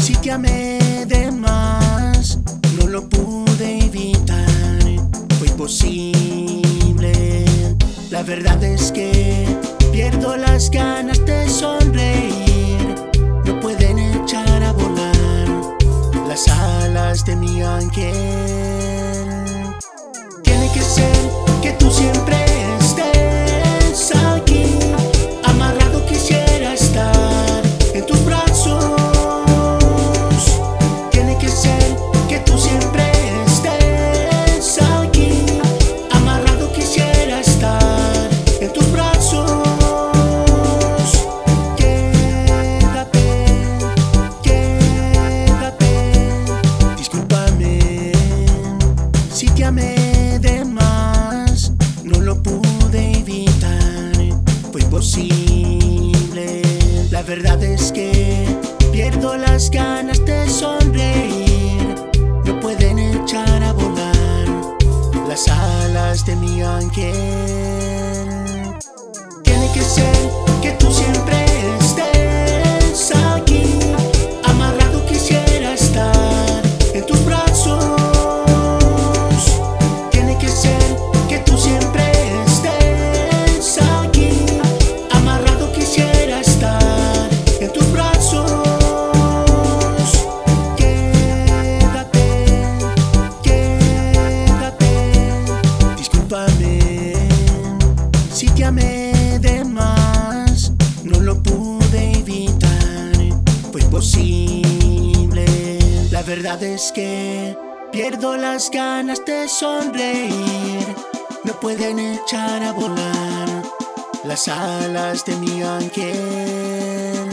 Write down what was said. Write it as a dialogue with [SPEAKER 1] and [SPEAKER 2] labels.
[SPEAKER 1] Si te amé de más, no lo pude evitar, fue imposible. La verdad es que pierdo las ganas de sonreír, no pueden echar a volar las alas de mi ángel. Te amé de más, no lo pude evitar, fue imposible. La verdad es que pierdo las ganas de sonreír, no pueden echar a volar las alas de mi ángel. Es que pierdo las ganas de sonreír, no pueden echar a volar las alas de mi ángel.